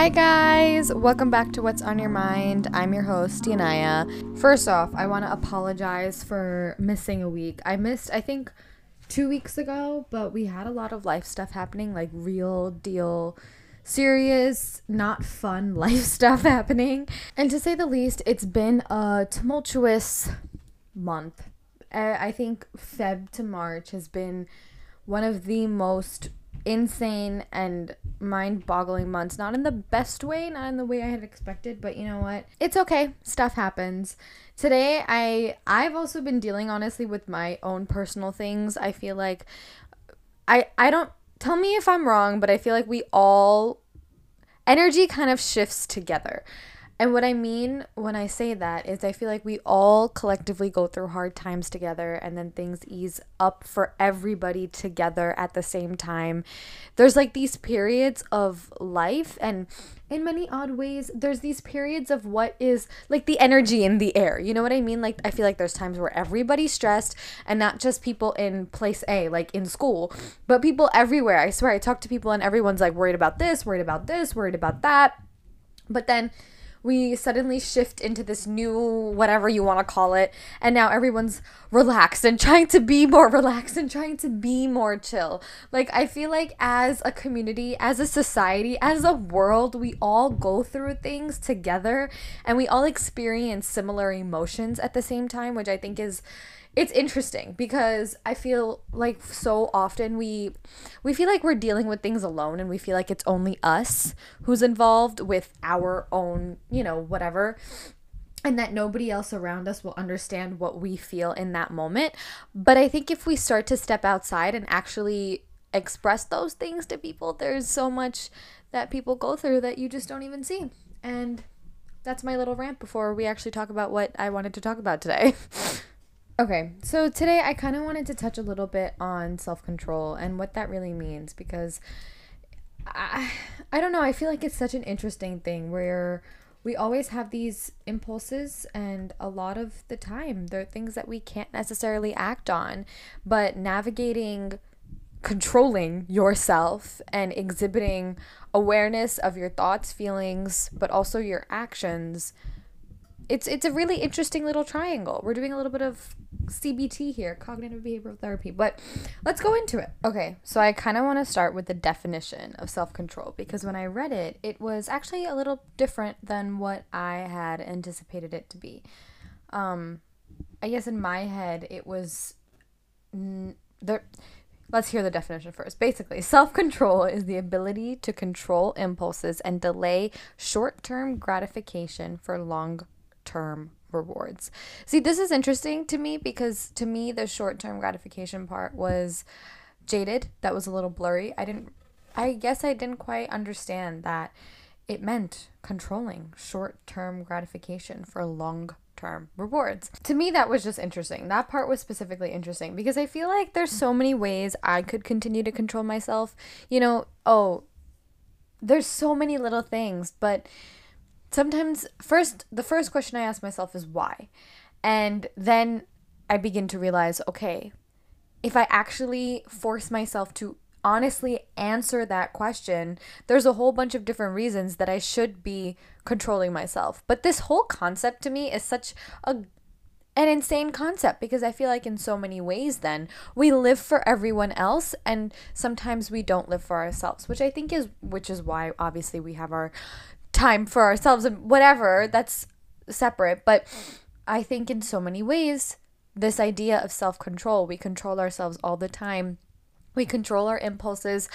Hi, guys. Welcome back to What's on Your Mind. I'm your host, Yanaya. First off, I want to apologize for missing a week. I missed, I think, two weeks ago, but we had a lot of life stuff happening, like real deal, serious, not fun life stuff happening. And to say the least, it's been a tumultuous month. I think Feb to March has been one of the most insane and mind boggling months. Not in the best way, not in the way I had expected, but you know what? It's okay. Stuff happens. Today I I've also been dealing honestly with my own personal things. I feel like I I don't tell me if I'm wrong, but I feel like we all energy kind of shifts together. And what I mean when I say that is I feel like we all collectively go through hard times together and then things ease up for everybody together at the same time. There's like these periods of life and in many odd ways there's these periods of what is like the energy in the air. You know what I mean? Like I feel like there's times where everybody's stressed and not just people in place A like in school, but people everywhere. I swear I talk to people and everyone's like worried about this, worried about this, worried about that. But then we suddenly shift into this new whatever you want to call it and now everyone's relaxed and trying to be more relaxed and trying to be more chill. Like i feel like as a community as a society as a world we all go through things together and we all experience similar emotions at the same time which i think is it's interesting because I feel like so often we we feel like we're dealing with things alone and we feel like it's only us who's involved with our own, you know, whatever and that nobody else around us will understand what we feel in that moment. But I think if we start to step outside and actually express those things to people, there's so much that people go through that you just don't even see. And that's my little rant before we actually talk about what I wanted to talk about today. Okay, so today I kind of wanted to touch a little bit on self control and what that really means because I, I don't know, I feel like it's such an interesting thing where we always have these impulses, and a lot of the time they're things that we can't necessarily act on, but navigating controlling yourself and exhibiting awareness of your thoughts, feelings, but also your actions it's it's a really interesting little triangle. We're doing a little bit of CBT here, cognitive behavioral therapy, but let's go into it. Okay, so I kind of want to start with the definition of self-control because when I read it, it was actually a little different than what I had anticipated it to be. Um I guess in my head it was n- there Let's hear the definition first. Basically, self control is the ability to control impulses and delay short term gratification for long term rewards. See, this is interesting to me because to me, the short term gratification part was jaded. That was a little blurry. I didn't, I guess I didn't quite understand that it meant controlling short term gratification for long term rewards. To me, that was just interesting. That part was specifically interesting because I feel like there's so many ways I could continue to control myself. You know, oh, there's so many little things, but sometimes first the first question I ask myself is why? And then I begin to realize, okay, if I actually force myself to honestly answer that question, there's a whole bunch of different reasons that I should be controlling myself. But this whole concept to me is such a an insane concept because I feel like in so many ways then we live for everyone else and sometimes we don't live for ourselves, which I think is which is why obviously we have our time for ourselves and whatever, that's separate. But I think in so many ways, this idea of self control, we control ourselves all the time. We control our impulses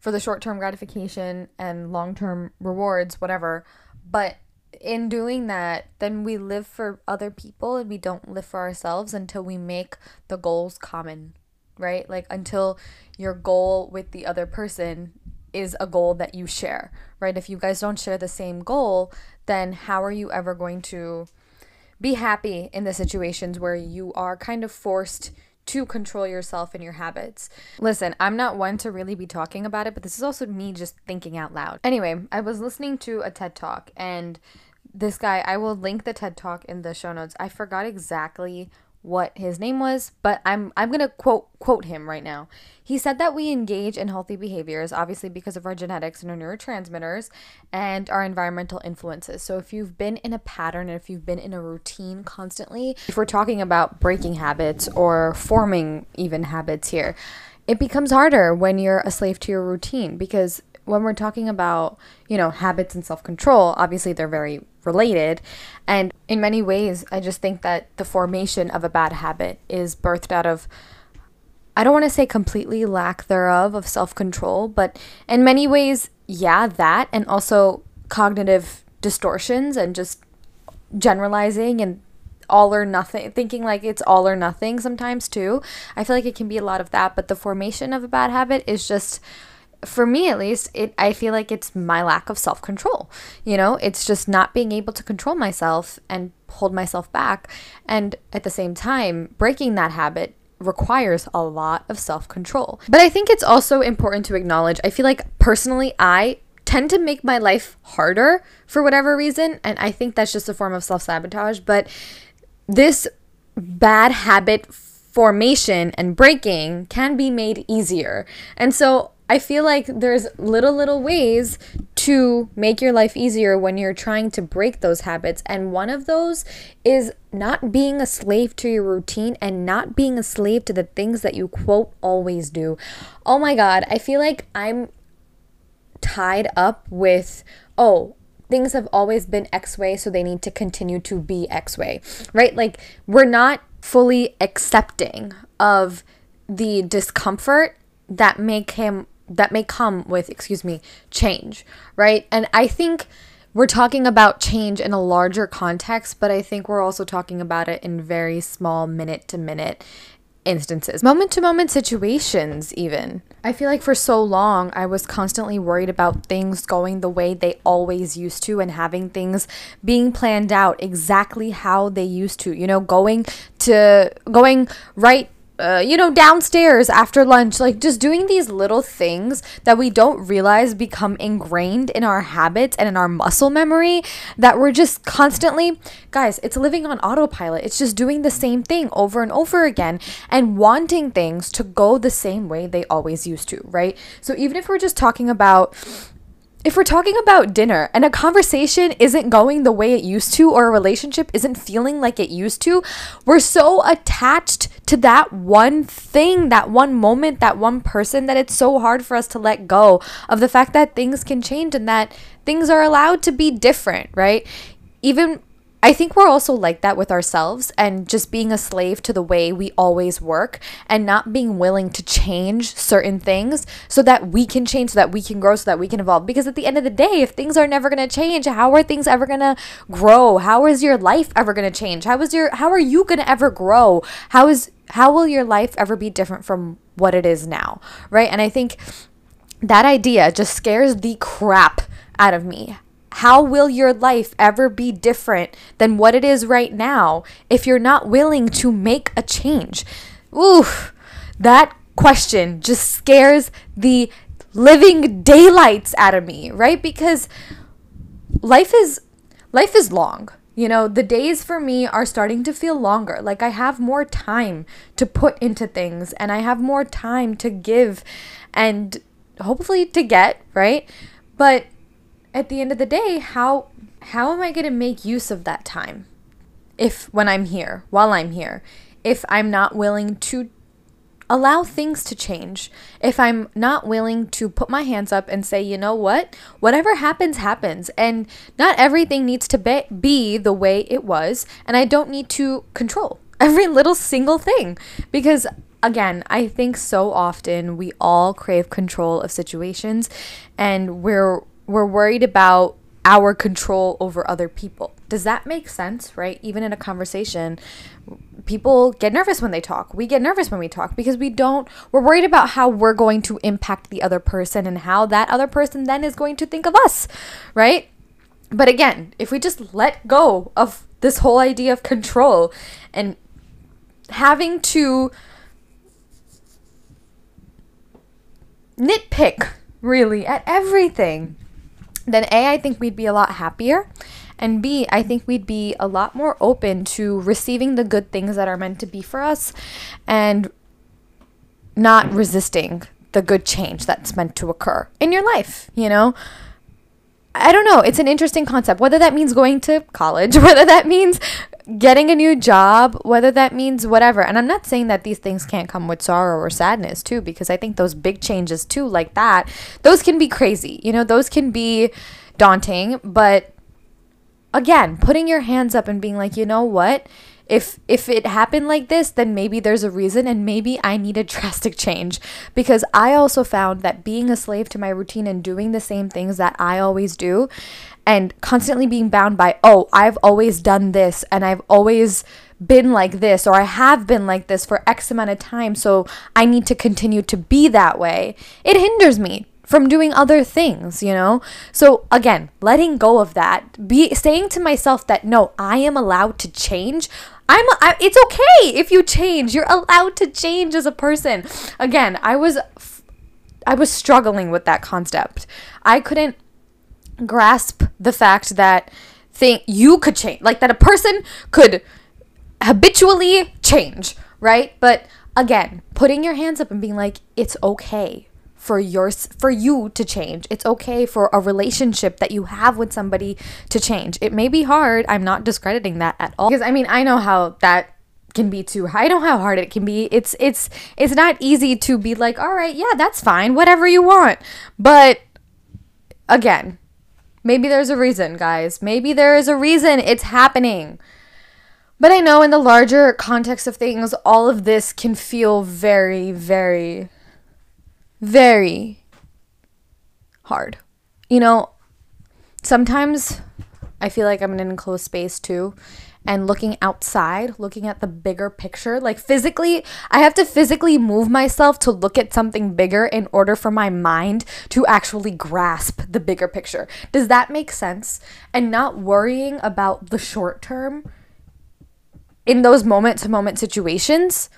for the short term gratification and long term rewards, whatever. But in doing that, then we live for other people and we don't live for ourselves until we make the goals common, right? Like until your goal with the other person is a goal that you share, right? If you guys don't share the same goal, then how are you ever going to be happy in the situations where you are kind of forced to control yourself and your habits. Listen, I'm not one to really be talking about it, but this is also me just thinking out loud. Anyway, I was listening to a TED Talk and this guy, I will link the TED Talk in the show notes. I forgot exactly what his name was, but I'm I'm going to quote quote him right now. He said that we engage in healthy behaviors obviously because of our genetics and our neurotransmitters and our environmental influences. So if you've been in a pattern and if you've been in a routine constantly, if we're talking about breaking habits or forming even habits here, it becomes harder when you're a slave to your routine because when we're talking about, you know, habits and self-control, obviously they're very related. And in many ways, I just think that the formation of a bad habit is birthed out of I don't want to say completely lack thereof of self-control, but in many ways, yeah, that and also cognitive distortions and just generalizing and all or nothing thinking like it's all or nothing sometimes too. I feel like it can be a lot of that, but the formation of a bad habit is just for me at least, it I feel like it's my lack of self-control. You know, it's just not being able to control myself and hold myself back and at the same time breaking that habit requires a lot of self-control. But I think it's also important to acknowledge I feel like personally I tend to make my life harder for whatever reason and I think that's just a form of self-sabotage, but this bad habit formation and breaking can be made easier. And so I feel like there's little, little ways to make your life easier when you're trying to break those habits. And one of those is not being a slave to your routine and not being a slave to the things that you quote always do. Oh my God, I feel like I'm tied up with, oh, things have always been X way, so they need to continue to be X way, right? Like, we're not fully accepting of the discomfort that make him that may come with, excuse me, change, right? And I think we're talking about change in a larger context, but I think we're also talking about it in very small minute to minute instances, moment to moment situations, even. I feel like for so long, I was constantly worried about things going the way they always used to and having things being planned out exactly how they used to, you know, going to, going right uh, you know, downstairs after lunch, like just doing these little things that we don't realize become ingrained in our habits and in our muscle memory that we're just constantly, guys, it's living on autopilot. It's just doing the same thing over and over again and wanting things to go the same way they always used to, right? So even if we're just talking about, if we're talking about dinner and a conversation isn't going the way it used to or a relationship isn't feeling like it used to, we're so attached to that one thing, that one moment, that one person that it's so hard for us to let go of the fact that things can change and that things are allowed to be different, right? Even I think we're also like that with ourselves and just being a slave to the way we always work and not being willing to change certain things so that we can change, so that we can grow, so that we can evolve. Because at the end of the day, if things are never going to change, how are things ever going to grow? How is your life ever going to change? How is your how are you going to ever grow? How is how will your life ever be different from what it is now? Right? And I think that idea just scares the crap out of me how will your life ever be different than what it is right now if you're not willing to make a change? Ooh, that question just scares the living daylights out of me, right? Because life is life is long. You know, the days for me are starting to feel longer. Like I have more time to put into things and I have more time to give and hopefully to get, right? But at the end of the day, how how am I going to make use of that time? If when I'm here, while I'm here, if I'm not willing to allow things to change, if I'm not willing to put my hands up and say, you know what, whatever happens, happens. And not everything needs to be, be the way it was. And I don't need to control every little single thing. Because again, I think so often we all crave control of situations and we're we're worried about our control over other people. Does that make sense, right? Even in a conversation, people get nervous when they talk. We get nervous when we talk because we don't, we're worried about how we're going to impact the other person and how that other person then is going to think of us, right? But again, if we just let go of this whole idea of control and having to nitpick really at everything then A, I think we'd be a lot happier. And B, I think we'd be a lot more open to receiving the good things that are meant to be for us and not resisting the good change that's meant to occur in your life, you know? I don't know. It's an interesting concept. Whether that means going to college, whether that means getting a new job, whether that means whatever. And I'm not saying that these things can't come with sorrow or sadness too, because I think those big changes too, like that, those can be crazy. You know, those can be daunting. But again, putting your hands up and being like, you know what? If if it happened like this then maybe there's a reason and maybe i need a drastic change. Because i also found that being a slave to my routine and doing the same things that i always do and constantly being bound by oh i've always done this and i've always been like this or i have been like this for x amount of time so i need to continue to be that way. It hinders me from doing other things, you know? So again, letting go of that, be saying to myself that no, I am allowed to change. I'm I, it's okay if you change. You're allowed to change as a person. Again, I was I was struggling with that concept. I couldn't grasp the fact that think you could change, like that a person could habitually change, right? But again, putting your hands up and being like it's okay for yours for you to change. It's okay for a relationship that you have with somebody to change. It may be hard. I'm not discrediting that at all. Because I mean, I know how that can be too I know how hard it can be. It's it's it's not easy to be like, "All right, yeah, that's fine. Whatever you want." But again, maybe there's a reason, guys. Maybe there is a reason it's happening. But I know in the larger context of things, all of this can feel very, very very hard. You know, sometimes I feel like I'm in an enclosed space too. And looking outside, looking at the bigger picture, like physically, I have to physically move myself to look at something bigger in order for my mind to actually grasp the bigger picture. Does that make sense? And not worrying about the short term in those moment to moment situations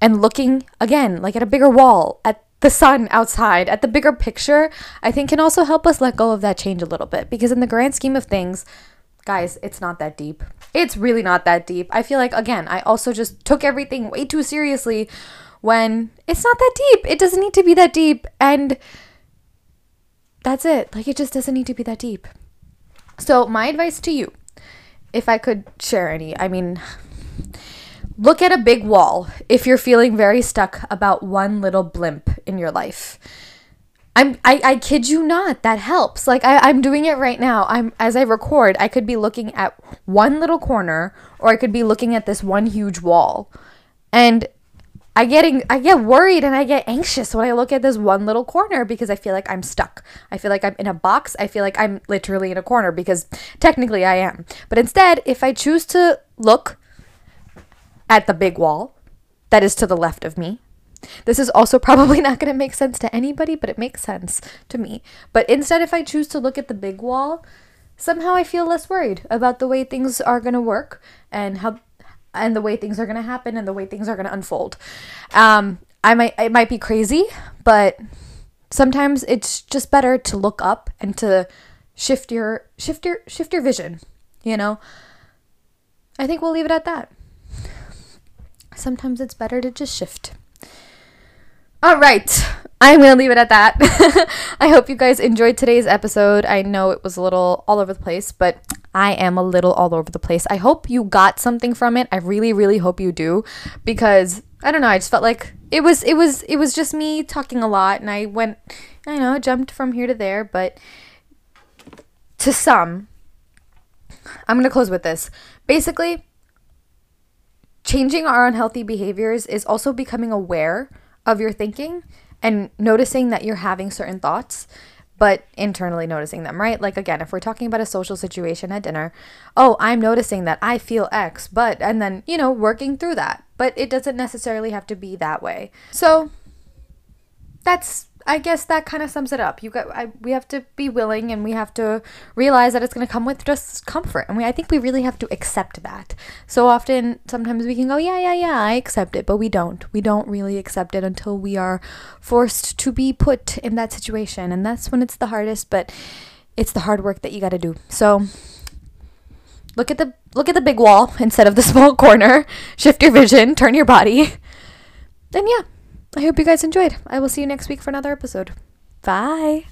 and looking again, like at a bigger wall, at the sun outside at the bigger picture, I think can also help us let go of that change a little bit. Because in the grand scheme of things, guys, it's not that deep. It's really not that deep. I feel like, again, I also just took everything way too seriously when it's not that deep. It doesn't need to be that deep. And that's it. Like, it just doesn't need to be that deep. So, my advice to you, if I could share any, I mean, Look at a big wall if you're feeling very stuck about one little blimp in your life. I'm I, I kid you not, that helps. Like I, I'm doing it right now. I'm as I record, I could be looking at one little corner or I could be looking at this one huge wall. And I getting I get worried and I get anxious when I look at this one little corner because I feel like I'm stuck. I feel like I'm in a box. I feel like I'm literally in a corner because technically I am. But instead, if I choose to look at the big wall that is to the left of me. This is also probably not going to make sense to anybody, but it makes sense to me. But instead, if I choose to look at the big wall, somehow I feel less worried about the way things are going to work and how and the way things are going to happen and the way things are going to unfold. Um, I might it might be crazy, but sometimes it's just better to look up and to shift your shift your shift your vision. You know, I think we'll leave it at that sometimes it's better to just shift. All right. I'm to leave it at that. I hope you guys enjoyed today's episode. I know it was a little all over the place, but I am a little all over the place. I hope you got something from it. I really really hope you do because I don't know, I just felt like it was it was it was just me talking a lot and I went I know, jumped from here to there, but to some I'm to close with this. Basically, changing our unhealthy behaviors is also becoming aware of your thinking and noticing that you're having certain thoughts but internally noticing them, right? Like again, if we're talking about a social situation at dinner, oh, I'm noticing that I feel X, but and then, you know, working through that. But it doesn't necessarily have to be that way. So that's I guess that kind of sums it up. You got I, we have to be willing and we have to realize that it's going to come with discomfort. And we I think we really have to accept that. So often sometimes we can go, yeah, yeah, yeah, I accept it, but we don't. We don't really accept it until we are forced to be put in that situation. And that's when it's the hardest, but it's the hard work that you got to do. So look at the look at the big wall instead of the small corner. Shift your vision, turn your body. Then yeah, I hope you guys enjoyed. I will see you next week for another episode. Bye.